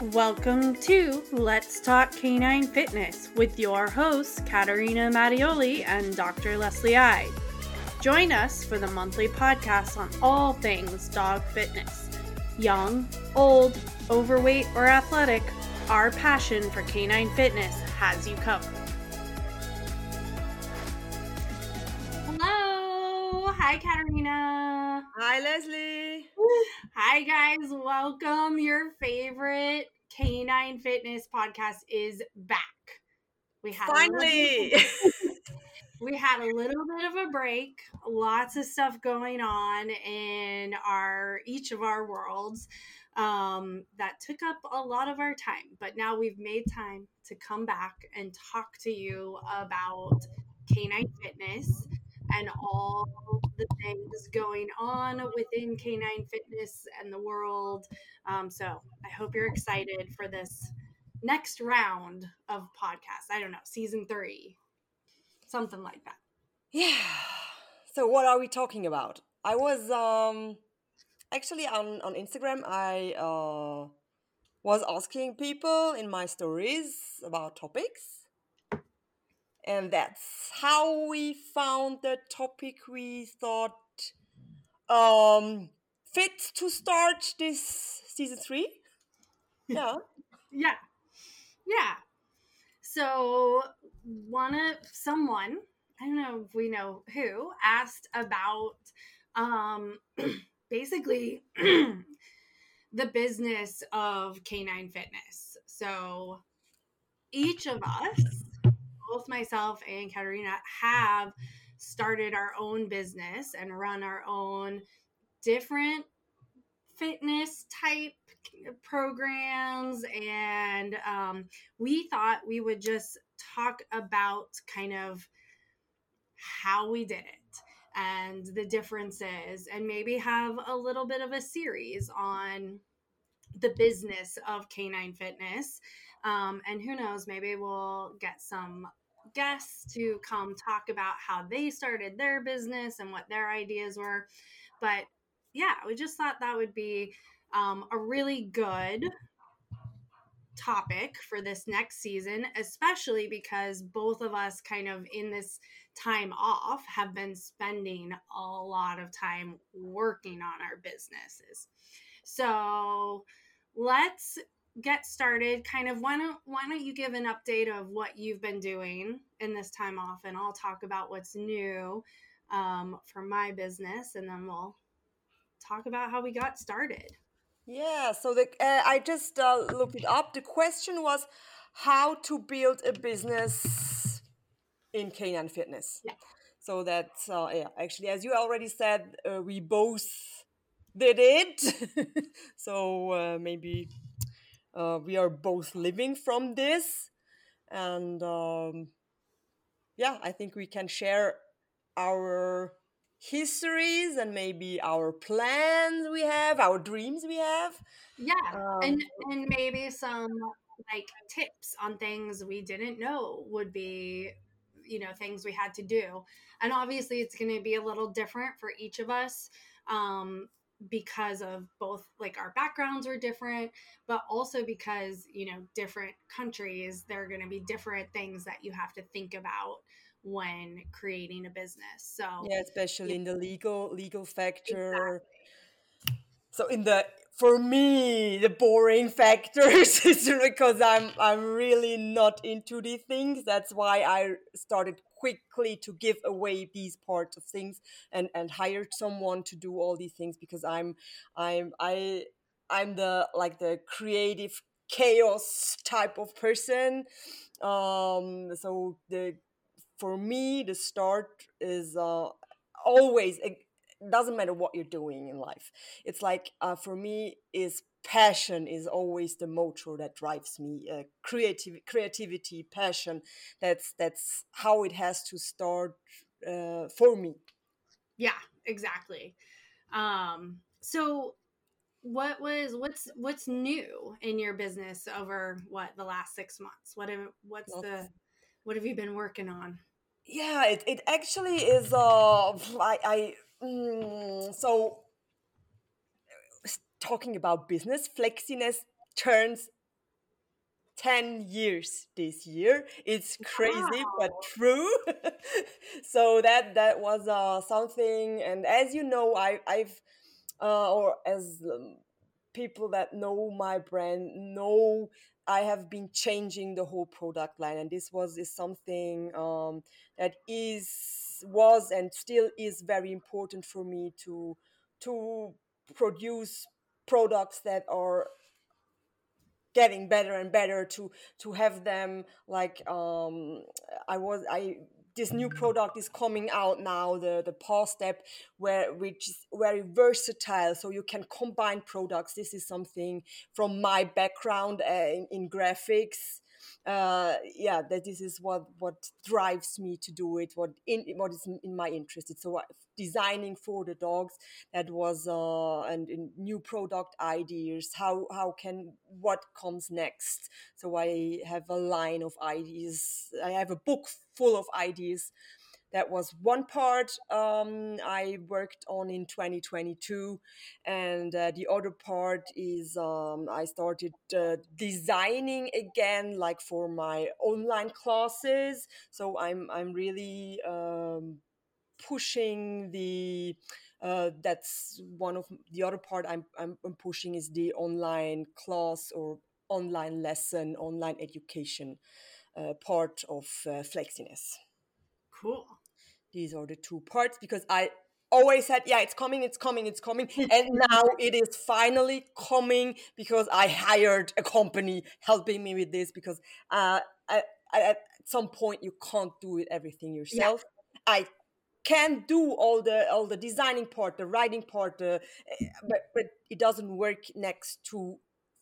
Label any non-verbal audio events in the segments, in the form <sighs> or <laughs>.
Welcome to Let's Talk Canine Fitness with your hosts, Katerina Mattioli and Dr. Leslie I. Join us for the monthly podcast on all things dog fitness. Young, old, overweight, or athletic, our passion for canine fitness has you covered. Hello. Hi, Katerina. Hi, Leslie. Hi, guys. Welcome. Your favorite canine fitness podcast is back. We had finally. <laughs> we had a little bit of a break. Lots of stuff going on in our each of our worlds um, that took up a lot of our time. But now we've made time to come back and talk to you about canine fitness and all the things going on within canine fitness and the world. Um, so I hope you're excited for this next round of podcasts. I don't know, season three, something like that. Yeah. So what are we talking about? I was um actually on on Instagram. I uh was asking people in my stories about topics and that's how we found the topic we thought um, fit to start this season three. <laughs> Yeah. yeah. Yeah. So one of someone, I don't know if we know who, asked about um <clears throat> basically <clears throat> the business of canine fitness. So each of us both myself and Katerina have started our own business and run our own different fitness type programs. And um, we thought we would just talk about kind of how we did it and the differences and maybe have a little bit of a series on the business of canine fitness. Um, and who knows maybe we'll get some guests to come talk about how they started their business and what their ideas were. But yeah, we just thought that would be um, a really good topic for this next season, especially because both of us, kind of in this time off, have been spending a lot of time working on our businesses. So let's get started, kind of why don't why don't you give an update of what you've been doing in this time off, and I'll talk about what's new um, for my business, and then we'll talk about how we got started. Yeah, so the uh, I just uh, looked it up. The question was how to build a business in canine fitness. Yeah. So that's uh, yeah. Actually, as you already said, uh, we both did it. <laughs> so uh, maybe uh, we are both living from this. And um, yeah i think we can share our histories and maybe our plans we have our dreams we have. Yeah um, and and maybe some like tips on things we didn't know would be you know things we had to do. And obviously it's going to be a little different for each of us. Um because of both like our backgrounds are different but also because you know different countries there are going to be different things that you have to think about when creating a business. So yeah especially in the legal legal factor. Exactly. so in the for me the boring <laughs> factors is because i'm i'm really not into these things. That's why i started quickly to give away these parts of things and and hired someone to do all these things because i'm i'm i i'm the like the creative chaos type of person. Um so the for me the start is uh always it doesn't matter what you're doing in life. It's like uh, for me is passion is always the motor that drives me uh, creative creativity passion that's that's how it has to start uh, for me. Yeah exactly. Um so what was what's what's new in your business over what the last six months? What have, what's the what have you been working on? Yeah it, it actually is uh i i mm, so talking about business, flexiness turns 10 years this year it's crazy Wow. but true <laughs> so that that was uh, something and as you know i i've uh, or as um, people that know my brand know i have been changing the whole product line and this was is something um, that is was and still is very important for me to to produce products that are getting better and better to to have them like um i was i this new product is coming out now the the paw step where which is very versatile. So you can combine products. This is something from my background uh, in, in graphics uh yeah that this is what what drives me to do it what in what is in my interest. It's so designing for the dogs that was uh and in new product ideas. How how can what comes next? So i have a line of ideas. I have a book full of ideas that was one part um, I worked on in 2022, and uh, the other part is um, I started uh, designing again, like for my online classes. So I'm I'm really um, pushing the. Uh, that's one of the other part I'm, I'm I'm pushing is the online class or online lesson, online education uh, part of uh, Flexiness Cool. These are the two parts because I always said, yeah, it's coming, it's coming, it's coming. <laughs> And now it is finally coming because I hired a company helping me with this because uh, I, I, at some point you can't do it everything yourself. I can do all the all the designing part, the writing part, uh, but but it doesn't work next to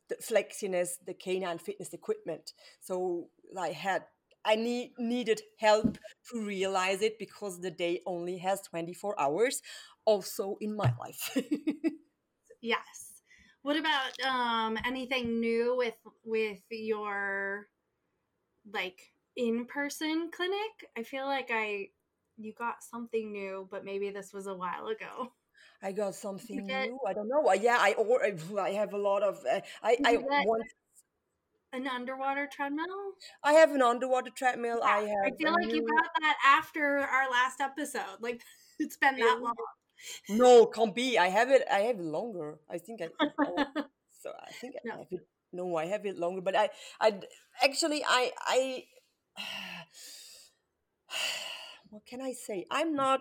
the flexiness, the canine fitness equipment. So I had I need needed help to realize it because the day only has 24 hours also in my life. <laughs> Yes. What about um anything new with with your like in-person clinic? I feel like I you got something new, but maybe this was a while ago. I got something get- new. I don't know. Uh, Yeah, I or I have a lot of uh, I I want An underwater treadmill? I have an underwater treadmill. I have I feel like you got that after our last episode. Like <laughs> it's been that long. No, can't be. I have it. I have it longer. I think I. oh, <laughs> so I think I No. have it. No, I have it longer. But I, I actually, I, I. <sighs> <sighs> What can I say? I'm mm. not.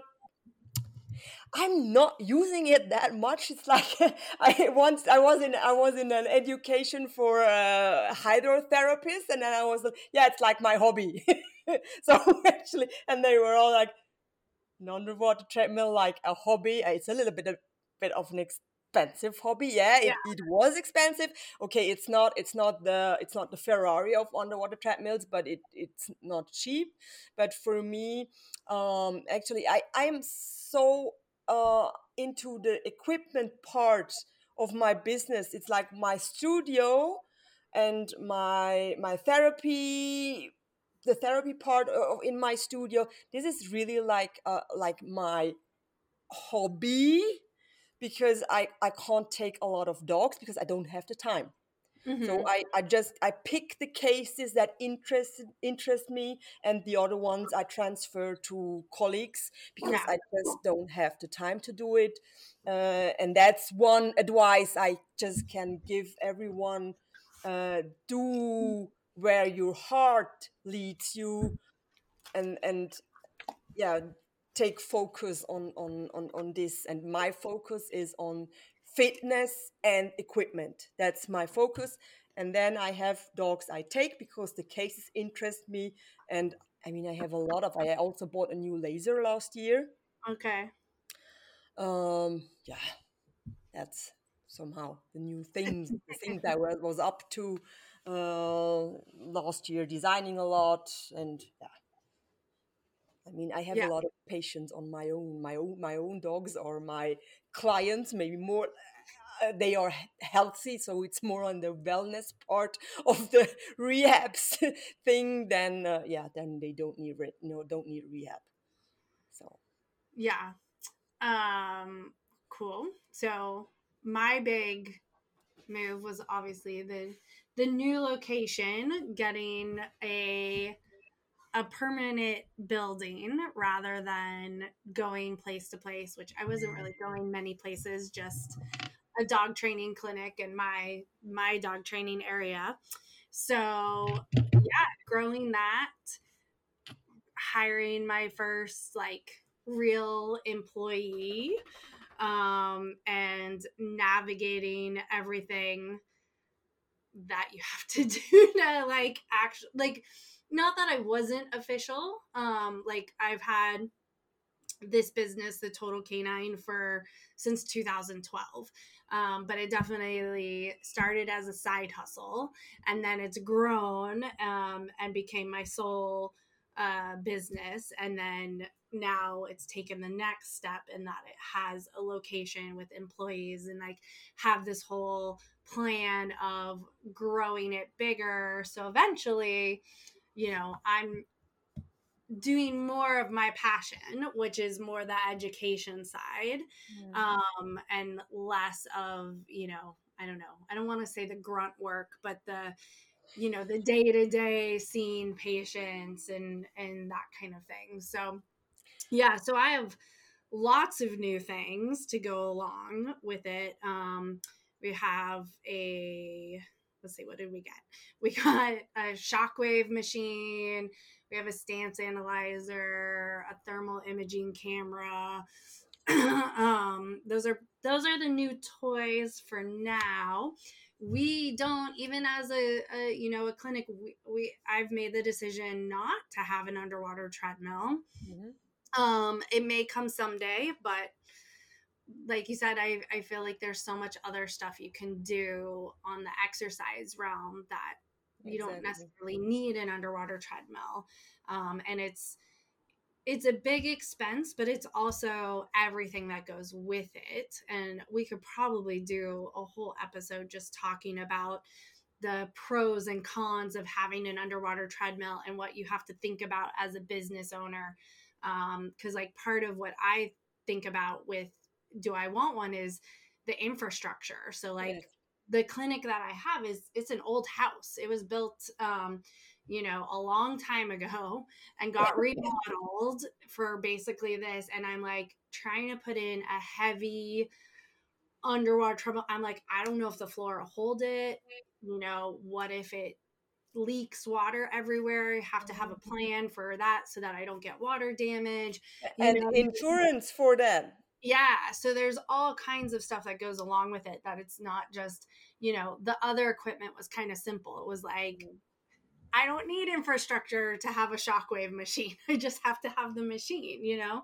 I'm not using it that much. It's like <laughs> I once I was in I was in an education for a hydrotherapist, and then I was like, yeah, it's like my hobby. <laughs> so <laughs> actually, and they were all like, an underwater treadmill like a hobby. It's a little bit a bit of an expensive hobby. Yeah, it, it was expensive. Okay, it's not it's not the it's not the Ferrari of underwater treadmills, but it it's not cheap. But for me, um, actually, I I'm so uh into the equipment part of my business. It's like my studio and my my therapy the therapy part of in my studio this is really like uh, like my hobby because I, I can't take a lot of dogs because I don't have the time. Mhm. So I, I just I pick the cases that interest interest me and the other ones I transfer to colleagues because Yeah. I just don't have the time to do it. Uh, and that's one advice I just can give everyone. Uh, do where your heart leads you and and yeah take focus on on on, on this and my focus is on fitness and equipment. That's my focus. And then i have dogs i take because the cases interest me. And i mean i have a lot of i also bought a new laser last year. Okay. um yeah that's somehow the new things the things i was, was up to uh last year designing a lot. And yeah i mean i have Yeah. a lot of patients on my own my own my own dogs or my clients maybe more uh, they are healthy so it's more on the wellness part <laughs> of the rehabs thing than uh, yeah then they don't need re- no don't need rehab so Yeah. Um cool. So my big move was obviously the the new location, getting a a permanent building rather than going place to place, which I wasn't really going many places, just a dog training clinic in my my dog training area. So yeah, growing that, hiring my first like real employee, um, and navigating everything that you have to <laughs> do to like actually like not that I wasn't official. Um, like I've had this business, the Total Canine, for since 2012. Um, but it definitely started as a side hustle, and then it's grown um, and became my sole uh, business, and then now it's taken the next step in that it has a location with employees and like have this whole plan of growing it bigger. So eventually, you know, I'm doing more of my passion, which is more the education side, mm. um, and less of, you know, I don't know, I don't want to say the grunt work, but the, you know, the day to day seeing patients and and that kind of thing. So, yeah, so I have lots of new things to go along with it. Um, we have a let's see, what did we get? We got a shockwave machine. We have a stance analyzer, a thermal imaging camera. <clears throat> um, those are those are the new toys for now. We don't even as a, a you know a clinic. We, we I've made the decision not to have an underwater treadmill. Mm-hmm. Um, it may come someday, but like you said, I, I feel like there's so much other stuff you can do on the exercise realm that you exactly. don't necessarily need an underwater treadmill. Um, and it's it's a big expense, but it's also everything that goes with it. And we could probably do a whole episode just talking about the pros and cons of having an underwater treadmill and what you have to think about as a business owner. Because, um, like, part of what I think about with do I want one is the infrastructure. So like yes. the clinic that I have is it's an old house. It was built um, you know, a long time ago and got remodeled for basically this. And I'm like trying to put in a heavy underwater trouble. I'm like, I don't know if the floor will hold it. You know, what if it leaks water everywhere? I have to have a mm-hmm. plan for that so that I don't get water damage. and know? insurance for that yeah so there's all kinds of stuff that goes along with it that it's not just you know the other equipment was kind of simple it was like mm-hmm. I don't need infrastructure to have a shockwave machine. <laughs> I just have to have the machine, you know?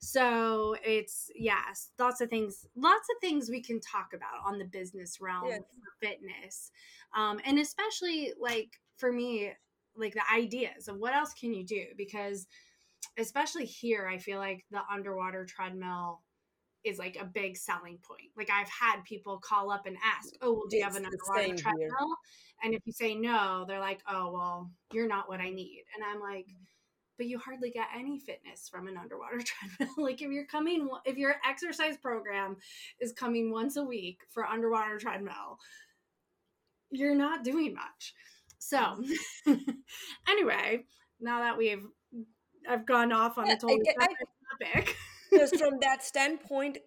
So it's, yes, lots of things, lots of things we can talk about on the business realm yes. for fitness. Um, and especially like for me, like the ideas of what else can you do? Because especially here, I feel like the underwater treadmill is like a big selling point. Like I've had people call up and ask, "Oh, well, do you it's have an underwater treadmill?" Here. And if you say no, they're like, "Oh, well, you're not what I need." And I'm like, "But you hardly get any fitness from an underwater <laughs> treadmill. like if you're coming, if your exercise program is coming once a week for underwater treadmill, you're not doing much." So, <laughs> anyway, now that we've I've gone off on a totally I, I, topic because from that standpoint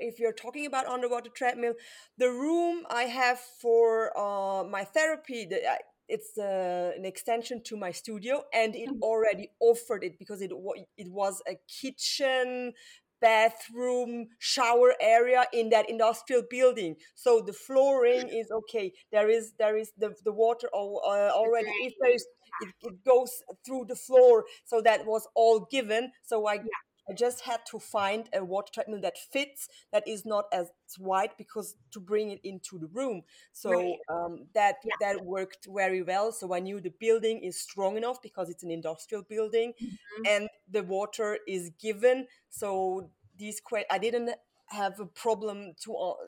if you're talking about underwater treadmill the room i have for uh, my therapy the, it's uh, an extension to my studio and it mm-hmm. already offered it because it, it was a kitchen bathroom shower area in that industrial building. So the flooring is okay. There is there is the, the water uh, already if there's it, it, goes through the floor. So that was all given. So i yeah. I just had to find a water treadmill that fits, that is not as wide because to bring it into the room. So right. um, that yeah. that worked very well. So I knew the building is strong enough because it's an industrial building, mm-hmm. and the water is given. So these que- I didn't have a problem to all,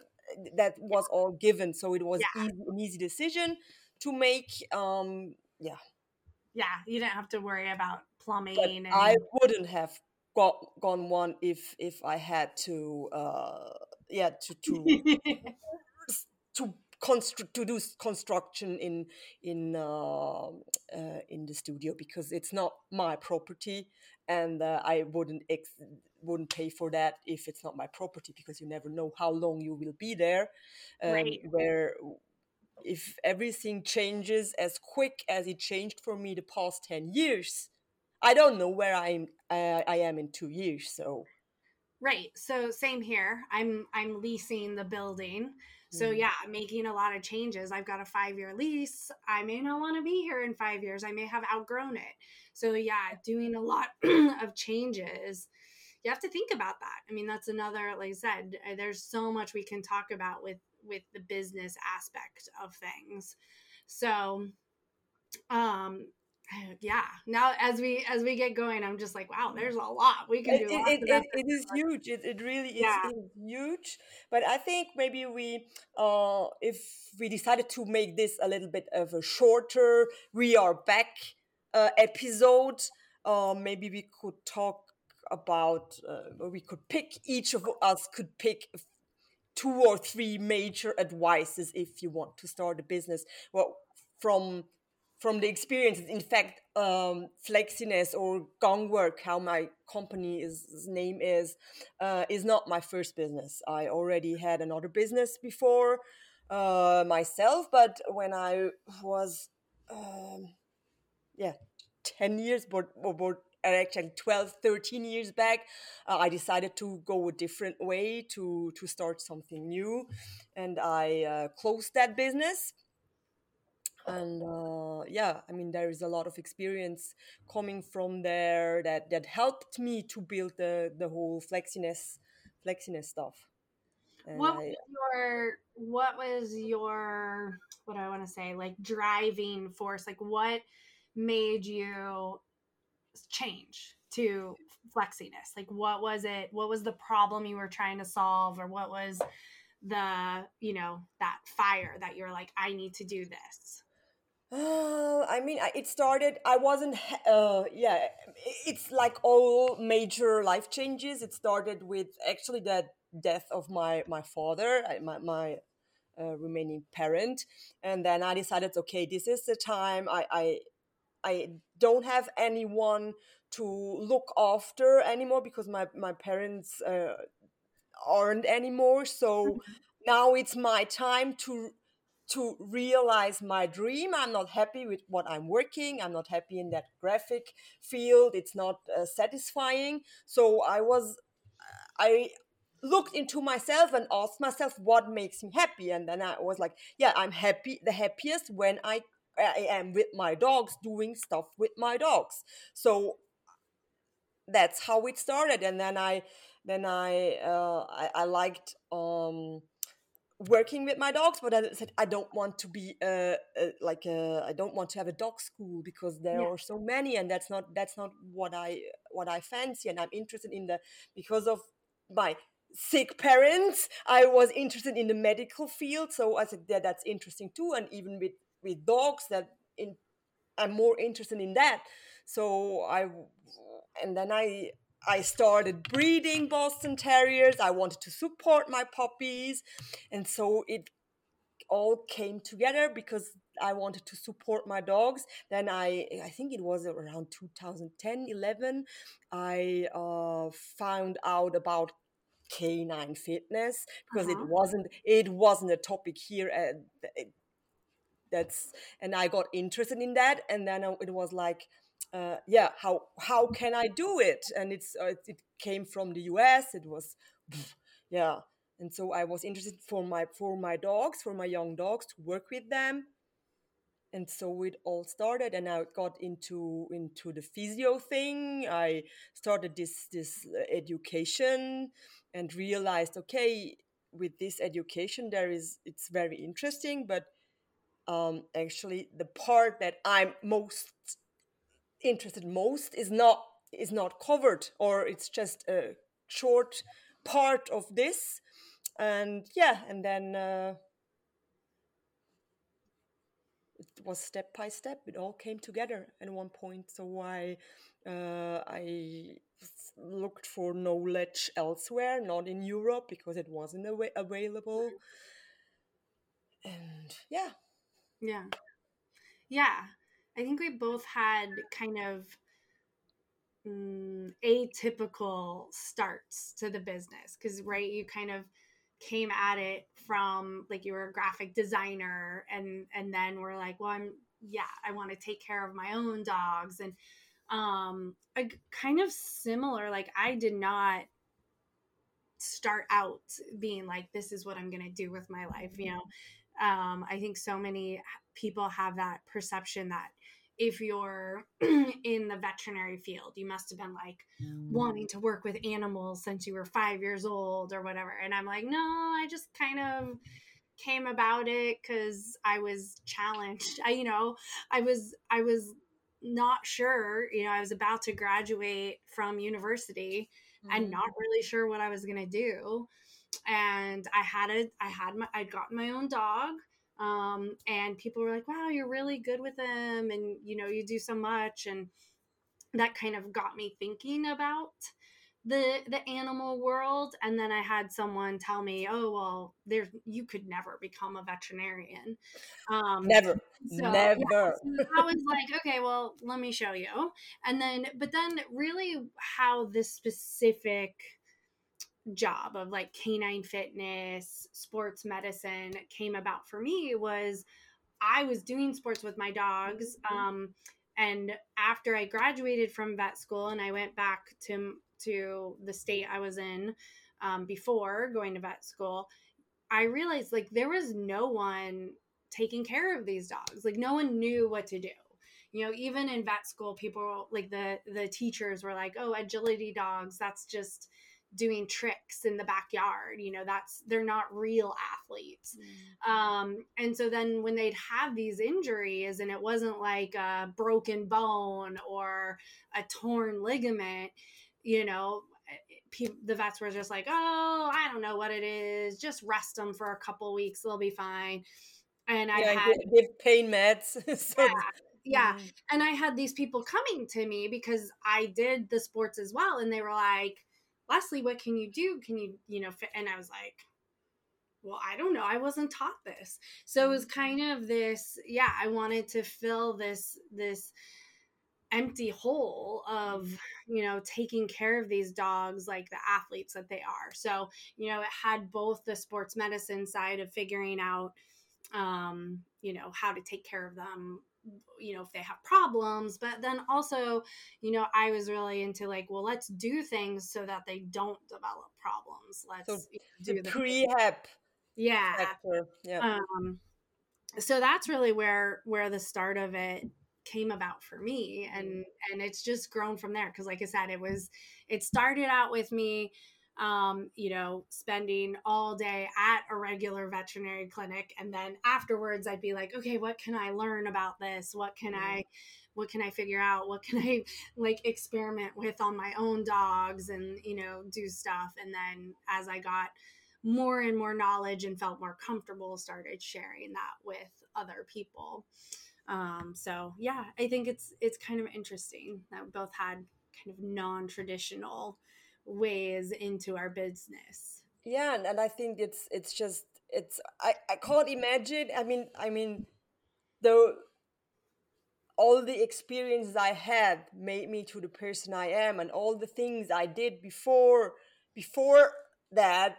that was all given. So it was yeah. easy, an easy decision to make. Um, yeah. Yeah, you didn't have to worry about plumbing. And... I wouldn't have got gone one if if I had to uh yeah to to <laughs> to construct to do construction in in uh, uh, in the studio because it's not my property and uh, I wouldn't ex- wouldn't pay for that if it's not my property because you never know how long you will be there um, Right. where if everything changes as quick as it changed for me the past 10 years I don't know where I'm uh, I am in 2 years so Right. So same here. I'm I'm leasing the building. So Mm. yeah, making a lot of changes. I've got a 5-year lease. I may not want to be here in 5 years. I may have outgrown it. So yeah, doing a lot <clears throat> of changes. You have to think about that. I mean, that's another like I said, uh, there's so much we can talk about with with the business aspect of things. So um yeah now as we as we get going i'm just like wow there's a lot we can do it, it, it, it is huge. It, it really is, Yeah. huge. But I think maybe we, uh, if we decided to make this a little bit of a shorter, we are back uh, episode, uh, maybe we could talk about, uh, we could pick, each of us could pick two or three major advices if you want to start a business. Well, from from the experiences, in fact, um, Flexiness or gong work, how my company's name is, uh, is not my first business. I already had another business before uh, myself, but when I was, um, yeah, 10 years, but, or, actually 12, 13 years back, uh, I decided to go a different way to, to start something new. And I uh, closed that business and uh, yeah i mean there is a lot of experience coming from there that that helped me to build the the whole flexiness flexiness stuff. And what I, your what was your what do i want to say like driving force? Like what made you change to flexiness? Like what was it what was the problem you were trying to solve? Or what was the you know that fire that you're like i need to do this Uh, I mean, I- it started. I wasn't. Uh, yeah, it's like all major life changes. It started with actually the death of my my father, my my uh, remaining parent, and then I decided, okay, this is the time. I I I don't have anyone to look after anymore because my my parents uh, aren't anymore. So now it's my time to to realize my dream. I'm not happy with what I'm working. I'm not happy in that graphic field. It's not uh, satisfying. So I was, I looked into myself and asked myself what makes me happy. And then I was like, yeah, I'm happy, the happiest when I, I am with my dogs, doing stuff with my dogs. So that's how it started. And then I, then I, uh, I, I liked, um, working with my dogs but i said i don't want to be uh, uh like uh, i don't want to have a dog school because there Yeah. are so many and that's not that's not what i what i fancy and i'm interested in the because of my sick parents i was interested in the medical field so i said yeah that's interesting too and even with with dogs that in i'm more interested in that so i and then i I started breeding Boston Terriers. I wanted to support my puppies. And so it all came together because I wanted to support my dogs. Then I, I think it was around 2010, 11, I uh, found out about canine fitness because Uh-huh. it wasn't it wasn't a topic here at it, that's and I got interested in that and then uh, it was like uh, yeah how how can I do it? And it's uh, it, it came from the US it was yeah. And so I was interested for my for my dogs for my young dogs to work with them. And so it all started and I got into into the physio thing. I started this this uh, education and realized okay with this education there is it's very interesting but um, actually the part that I'm most interested most is not is not covered or it's just a short part of this. And yeah and then uh, it was step by step. It all came together at one point. So i uh, i looked for knowledge elsewhere not in europe because it wasn't awa- available. And yeah. Yeah. Yeah i think we both had kind of mm, atypical starts to the business because right you kind of came at it from like you were a graphic designer and and then we're like well i'm yeah i want to take care of my own dogs. And um a, kind of similar like i did not start out being like this is what i'm going to do with my life you know? Um i think so many people have that perception that if you're <clears throat> in the veterinary field you must have been like wanting to work with animals since you were 5 years old or whatever. And i'm like no i just kind of came about it cuz i was challenged. I you know i was i was not sure you know i was about to graduate from university mm-hmm. and not really sure what i was going to do. And i had a i had my i'd gotten my own dog um, and people were like wow you're really good with them and you know you do so much. And that kind of got me thinking about the the animal world. And then i had someone tell me oh well there's you could never become a veterinarian. Um never so, never. yeah, so i was like okay well let me show you. And then but then really how this specific job of like canine fitness, sports medicine came about for me was I was doing sports with my dogs. Mm-hmm. Um, and after I graduated from vet school and I went back to to the state I was in um, before going to vet school, I realized like there was no one taking care of these dogs. Like no one knew what to do. You know, even in vet school, people like the the teachers were like, "Oh, agility dogs. That's just." Doing tricks in the backyard you know that's they're not real athletes. Mm. um and so then when they'd have these injuries and it wasn't like a broken bone or a torn ligament you know the vets were just like oh i don't know what it is. Just rest them for a couple weeks. They'll be fine. And i yeah, had give pain meds <laughs> so yeah yeah. Mm. and i had these people coming to me because i did the sports as well and they were like Leslie, what can you do? Can you, you know, fit? and I was like, well, I don't know. I wasn't taught this. So it was mm-hmm. kind of this, yeah, I wanted to fill this, this empty hole of, mm-hmm. you know, taking care of these dogs like the athletes that they are. So, you know, it had both the sports medicine side of figuring out, um, you know, how to take care of them you know if they have problems but then also you know i was really into like well let's do things so that they don't develop problems. Let's so do the prehab yeah. yeah um so that's really where where the start of it came about for me and and it's just grown from there because like i said it was it started out with me um, you know, spending all day at a regular veterinary clinic. And then afterwards, I'd be like, okay, what can I learn about this? What can I, what can I figure out? What can I <laughs> like experiment with on my own dogs and, you know, do stuff. And then as I got more and more knowledge and felt more comfortable, started sharing that with other people. Um, so yeah, I think it's, it's kind of interesting that we both had kind of non-traditional ways into our business. Yeah and, i think it's it's just it's i i can't imagine i mean i mean though all the experiences i had made me to the person i am and all the things i did before before that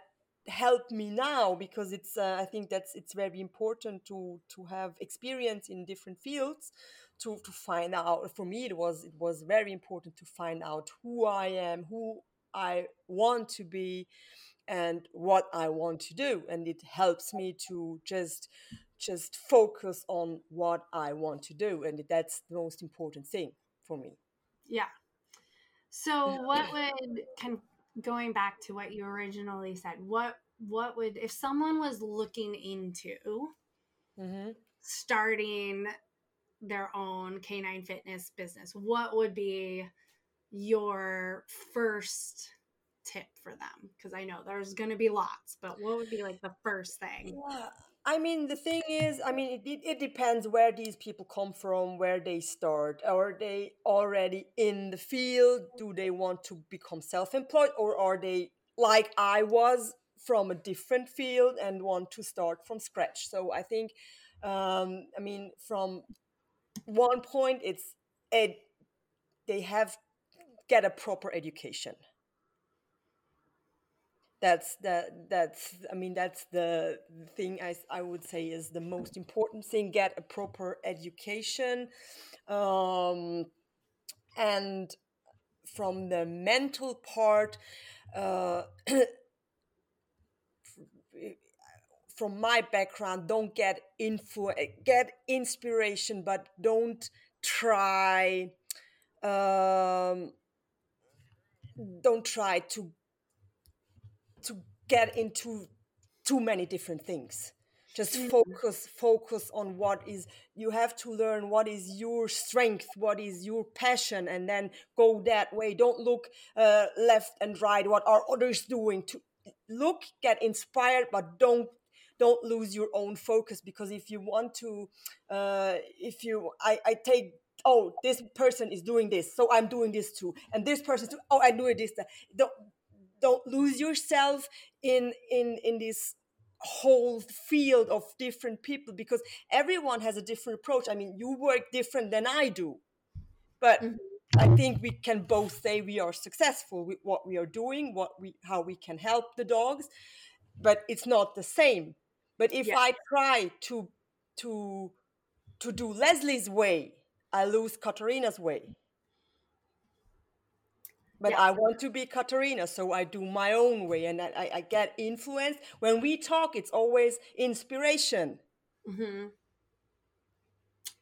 help me now because it's uh, i think that's it's very important to to have experience in different fields to to find out. For me it was it was very important to find out who i am who I want to be and what I want to do and it helps me to just just focus on what I want to do and that's the most important thing for me. Yeah. So what would can going back to what you originally said, what what would if someone was looking into mm-hmm. starting their own canine fitness business, what would be your first tip for them? Because I know there's going to be lots, but what would be like the first thing? Yeah. I mean, the thing is, I mean, it, it depends where these people come from, where they start. Are they already in the field? Do they want to become self employed? Or are they like I was from a different field and want to start from scratch. So I think, um, I mean, from one point, it's ed- they have get a proper education. That's the that's i mean that's the thing I, I would say is the most important thing get a proper education um, and from the mental part uh, <clears throat> from my background don't get info get inspiration but don't try um, don't try to to get into too many different things just mm-hmm. focus focus on what is you have to learn what is your strength what is your passion and then go that way don't look uh, left and right what are others doing to look get inspired but don't don't lose your own focus because if you want to uh, if you I, I take oh this person is doing this so i'm doing this too and this person too oh i'm doing this don't don't lose yourself in in in this whole field of different people because everyone has a different approach i mean you work different than i do but mm-hmm. i think we can both say we are successful with what we are doing what we how we can help the dogs but it's not the same but if yeah. i try to to to do leslie's way i lose katarina's way but yeah. I want to be Katerina, so I do my own way and I, I get influenced. When we talk, it's always inspiration. Mm-hmm.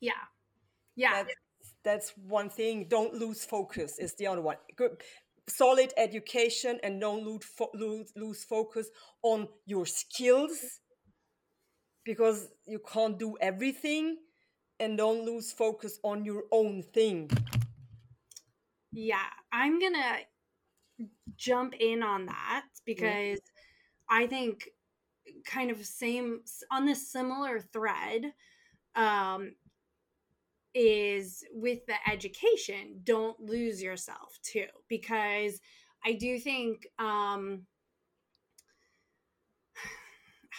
Yeah. Yeah. That's, that's one thing. Don't lose focus, is the other one. Good. Solid education and don't lose, fo- lose, lose focus on your skills because you can't do everything and don't lose focus on your own thing. Yeah, I'm going to jump in on that because I think kind of same on this similar thread um is with the education don't lose yourself too because i do think um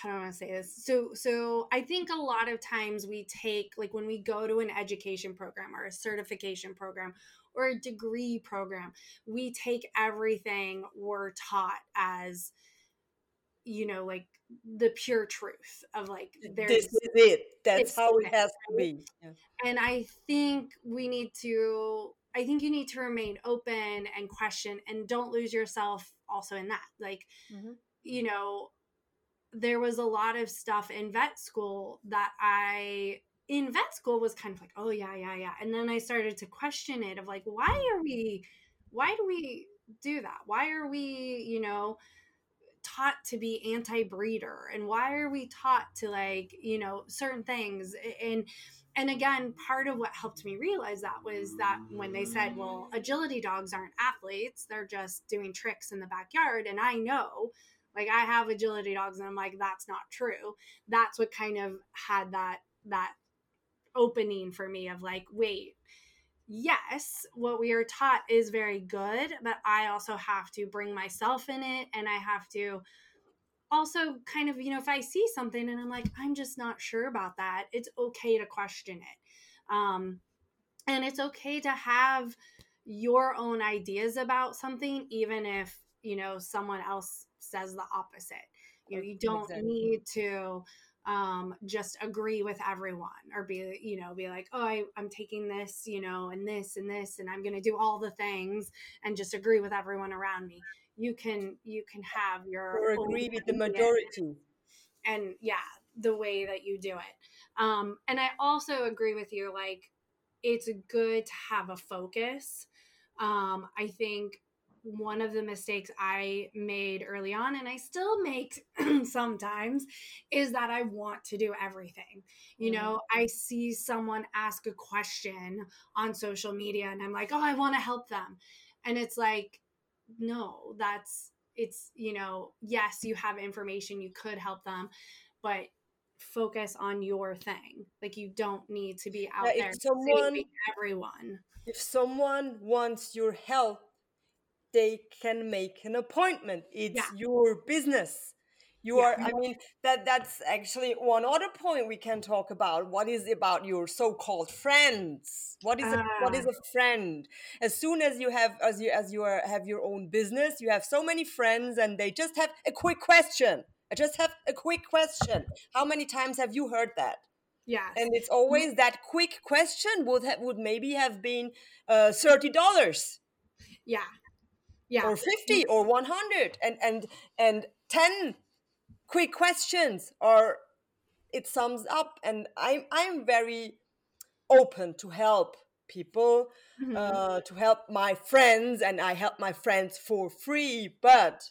how do I want to say this? So, so I think a lot of times we take like when we go to an education program or a certification program or a degree program, we take everything we're taught as, you know, like the pure truth of like this is it. That's how it has to be. Yeah. And I think we need to. I think you need to remain open and question, and don't lose yourself also in that. Like, mm-hmm. you know, there was a lot of stuff in vet school that I in vet school was kind of like, oh yeah, yeah, yeah. And then I started to question it of like, why are we why do we do that? Why are we, you know, taught to be anti-breeder and why are we taught to like, you know, certain things and and again, part of what helped me realize that was that when they said, well, agility dogs aren't athletes, they're just doing tricks in the backyard. And I know like I have agility dogs and I'm like, that's not true. That's what kind of had that that opening for me of like, wait, yes, what we are taught is very good, but I also have to bring myself in it and I have to also kind of, you know, if I see something and I'm like, I'm just not sure about that, it's okay to question it. Um, and it's okay to have your own ideas about something, even if, you know, someone else says the opposite. You know, you don't exactly. need to um, just agree with everyone or be, you know, be like, oh, I, I'm taking this, you know, and this and this, and I'm going to do all the things and just agree with everyone around me. You can, you can have your or agree with the majority. And yeah, the way that you do it. Um, and I also agree with you. Like, it's good to have a focus. Um, I think one of the mistakes I made early on, and I still make <clears throat> sometimes, is that I want to do everything. You mm-hmm. know, I see someone ask a question on social media, and I'm like, oh, I want to help them. And it's like, no, that's, it's, you know, yes, you have information, you could help them, but focus on your thing. Like, you don't need to be out yeah, there someone, everyone. If someone wants your help, they can make an appointment. It's yeah. your business. you are i mean that that's actually one other point we can talk about what is about your so-called friends what is a, what is Ah. a friend as soon as you have as you as you are, have your own business you have so many friends and they just have a quick question i just have a quick question how many times have you heard that Yeah. and it's always that quick question would have would maybe have been uh, $30 yeah yeah or 50 or 100 and and and 10 quick questions or it sums up and i'm i'm very open to help people Mhm. uh, to help my friends and i help my friends for free but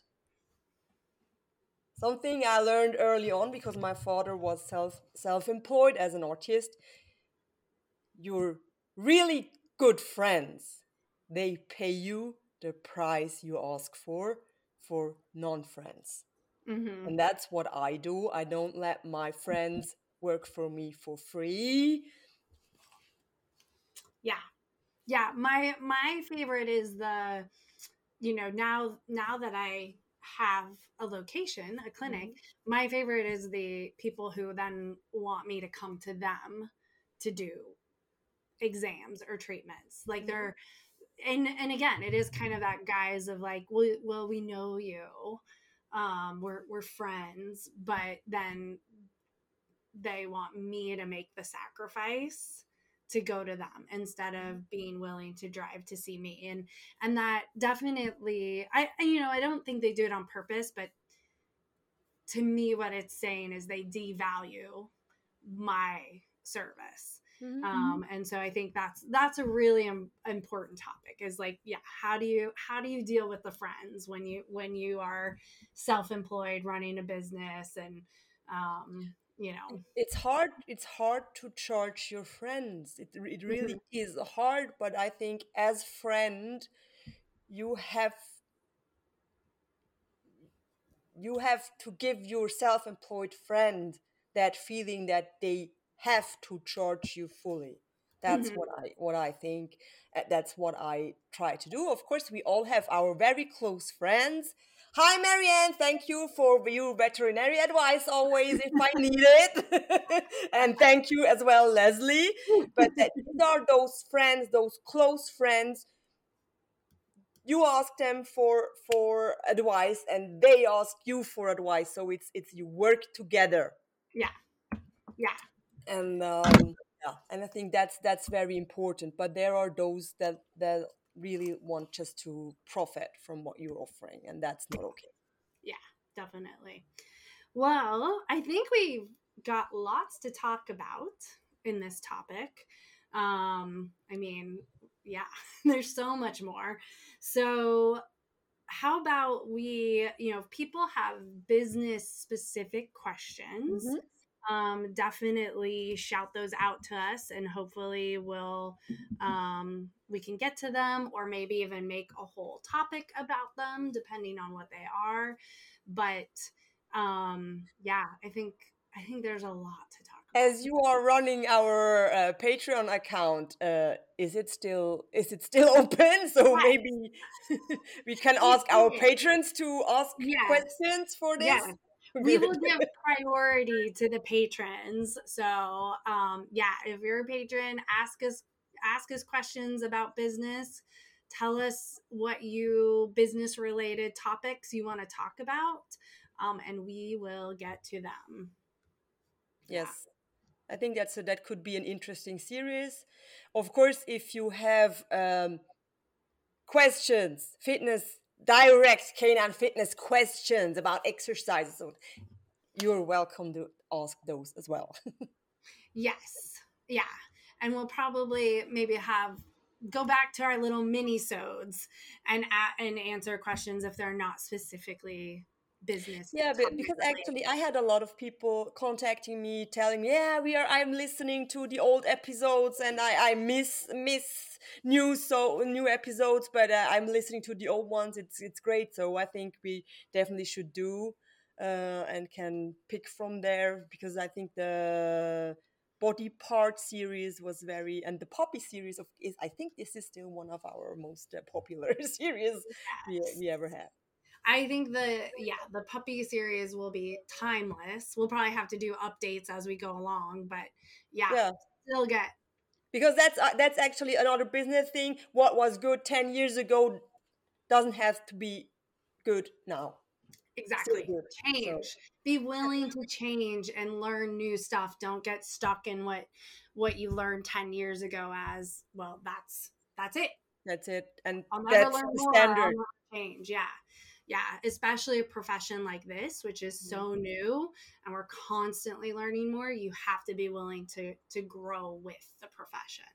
something i learned early on because my father was self self-employed as an artist your really good friends they pay you the price you ask for for non-friends. Mhm. and that's what i do. I don't let my friends work for me for free. Yeah. Yeah my my favorite is the you know now now that i have a location a clinic my favorite is the people who then want me to come to them to do exams or treatments. Like Mhm. they're and and again it is kind of that guise of like well, well we know you um we're we're friends but then they want me to make the sacrifice to go to them instead of being willing to drive to see me. And and that definitely i I- you know i don't think they do it on purpose but to me what it's saying is they devalue my service um and so i think that's that's a really Im- important topic is like yeah how do you how do you deal with the friends when you when you are self-employed running a business and um you know? It's hard it's hard to charge your friends. It, it really is hard but i think as friend you have you have to give your self-employed friend that feeling that they have to charge you fully. That's Mhm. what i what i think uh, that's what i try to do. Of course we all have our very close friends. Hi marianne thank you for your veterinary advice always if i need it. <laughs> And thank you as well leslie. But that these are those friends those close friends. You ask them for for advice and they ask you for advice. So it's it's you work together. Yeah. Yeah and um yeah and i think that's that's very important but there are those that that really want just to profit from what you're offering and that's not okay. Yeah, definitely. Well i think we've got lots to talk about in this topic. Um i mean yeah <laughs> there's so much more. So how about we you know if people have business specific questions Mhm. Um, definitely shout those out to us and hopefully we'll um, we can get to them or maybe even make a whole topic about them depending on what they are but um, yeah i think i think there's a lot to talk about as you are running our uh, patreon account uh, is it still is it still <laughs> open so Yes. maybe <laughs> we can ask our patrons to ask Yes. questions for this Yes. We <laughs> will give priority to the patrons so um yeah if you're a patron ask us ask us questions about business tell us what you business related topics you want to talk about um and we will get to them Yeah. Yes. I think that's a, that could be an interesting series. Of course, if you have um, questions, fitness, direct canine fitness questions about exercises, so you're welcome to ask those as well. <laughs> yes. Yeah. And we'll probably maybe have go back to our little mini sodes and and answer questions if they're not specifically business yeah, but because actually I had a lot of people contacting me telling me, yeah, we are I'm listening to the old episodes and I I miss miss new so new episodes, but uh, I'm listening to the old ones. It's it's great. So I think we definitely should do uh, and can pick from there because I think the body part series was very and the poppy series of is I think this is still one of our most uh, popular <laughs> series we, Yes. we ever had. I think the yeah, the puppy series will be timeless. We'll probably have to do updates as we go along, but yeah, yeah. still get because that's uh, that's actually another business thing. What was good 10 years ago doesn't have to be good now. Exactly. Change. So. Be willing to change and learn new stuff. Don't get stuck in what what you learned 10 years ago as, well, that's that's it. That's it. And I'll never that's learn more. standard. change. Yeah. Yeah, especially a profession like this, which is so mm-hmm. new and we're constantly learning more, you have to be willing to to grow with the profession.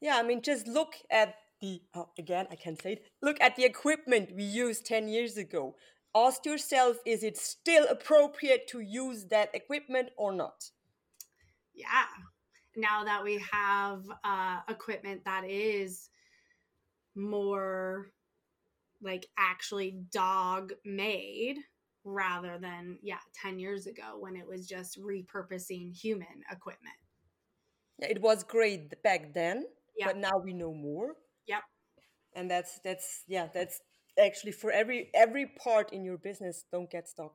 Yeah, I mean just look at the oh, again, I can say it. Look at the equipment we used 10 years ago ask yourself is it still appropriate to use that equipment or not yeah now that we have uh, equipment that is more like actually dog made rather than yeah 10 years ago when it was just repurposing human equipment. It was great back then yep. but now we know more. Yep. And that's that's yeah that's actually for every every part in your business don't get stuck.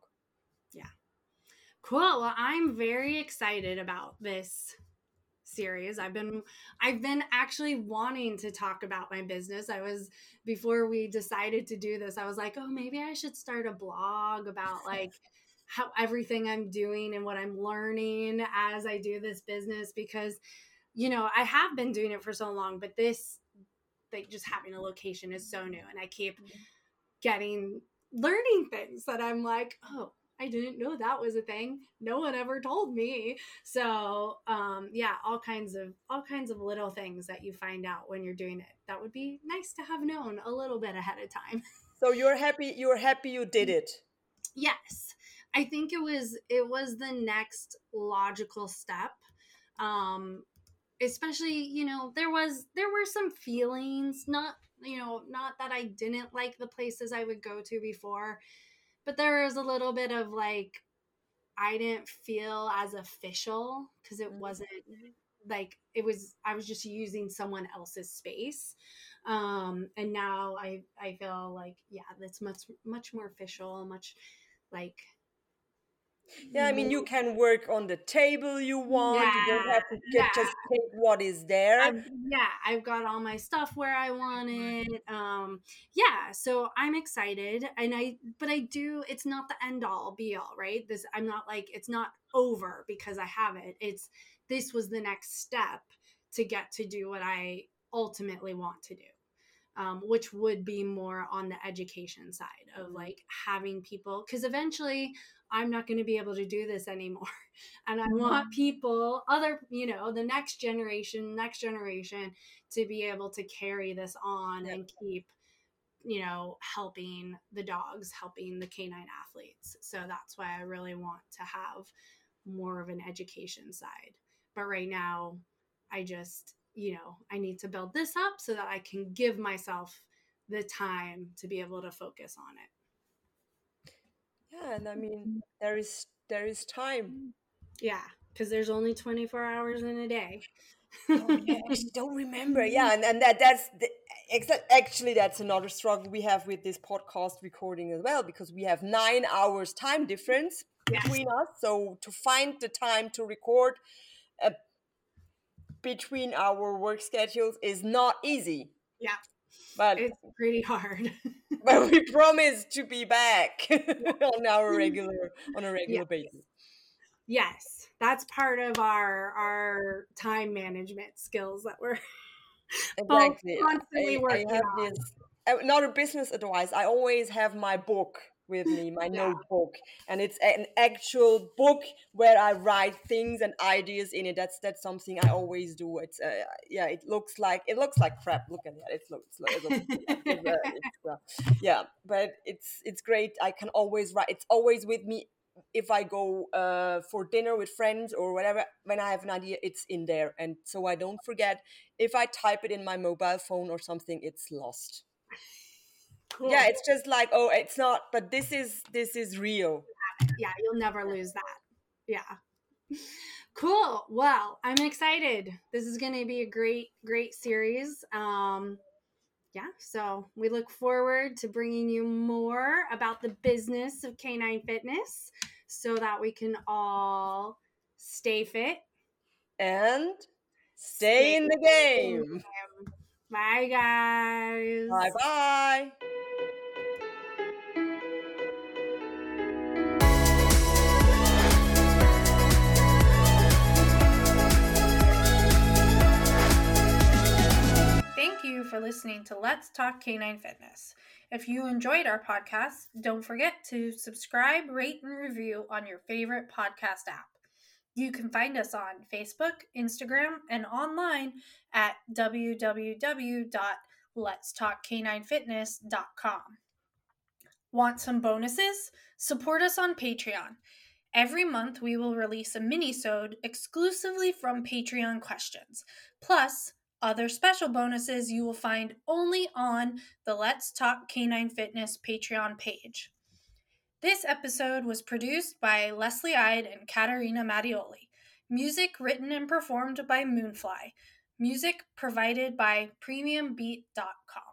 Yeah. Cool. Well i'm very excited about this series. I've been i've been actually wanting to talk about my business. I was before we decided to do this i was like oh maybe i should start a blog about <laughs> like how everything i'm doing and what i'm learning as i do this business because you know i have been doing it for so long but this like just having a location is so new and i keep mm-hmm. getting learning things that I'm like, oh, I didn't know that was a thing. No one ever told me. So, um, yeah, all kinds of all kinds of little things that you find out when you're doing it. That would be nice to have known a little bit ahead of time. <laughs> So you're happy you're happy you did it. Yes. I think it was it was the next logical step. Um especially, you know, there was there were some feelings, not you know, not that I didn't like the places I would go to before, but there was a little bit of like, I didn't feel as official because it mm-hmm. wasn't like it was i was just using someone else's space um and now i i feel like yeah that's much much more official much like yeah, I mean, you can work on the table you want. Yeah, you don't have to get, yeah. just take what is there. I've, yeah, I've got all my stuff where I want it. Um, yeah, so I'm excited, and I, but I do. It's not the end all be all, right? This, I'm not like it's not over because I have it. It's this was the next step to get to do what I ultimately want to do. Um, which would be more on the education side of mm-hmm. like having people because eventually I'm not going to be able to do this anymore. <laughs> And I want mm-hmm. people, other, you know, the next generation, next generation to be able to carry this on yep. and keep, you know, helping the dogs, helping the canine athletes. So that's why I really want to have more of an education side. But right now, I just, you know, I need to build this up so that I can give myself the time to be able to focus on it. Yeah and i mean there is there is time. Yeah because there's only 24 hours in a day. Oh, yeah, I don't remember. Yeah and, and that that's the, actually that's another struggle we have with this podcast recording as well because we have nine hours time difference yes. between us. So to find the time to record uh, between our work schedules is not easy yeah but it's pretty hard. <laughs> but we promise to be back <laughs> on our regular on a regular basis. Yes, that's part of our our time management skills that we're <laughs> exactly. constantly I, working I on. This, uh, not a business advice. I always have my book with me, my yeah. notebook, and it's an actual book where I write things and ideas in it. That's that's something I always do. It's uh, yeah, it looks like it looks like crap. Look at that. It looks, it looks it's, uh, it's, uh, yeah, but it's it's great. I can always write. It's always with me. If I go uh, for dinner with friends or whatever, when I have an idea, it's in there, and so I don't forget. If I type it in my mobile phone or something, it's lost cool. yeah it's just like oh it's not but this is this is real. Yeah you'll never lose that. Yeah. Cool. Well i'm excited. This is going to be a great great series. Um yeah, so we look forward to bringing you more about the business of canine fitness so that we can all stay fit and stay, stay in the game. Bye, guys. Bye bye. Thank you for listening to Let's Talk Canine Fitness. If you enjoyed our podcast, don't forget to subscribe, rate, and review on your favorite podcast app. You can find us on Facebook, Instagram, and online at www.letstalkcaninefitness.com. Want some bonuses? Support us on Patreon. Every month we will release a mini-sode exclusively from Patreon questions. Plus, other special bonuses you will find only on the Let's Talk Canine Fitness Patreon page. This episode was produced by Leslie Ide and Katerina Mattioli. Music written and performed by Moonfly. Music provided by PremiumBeat.com.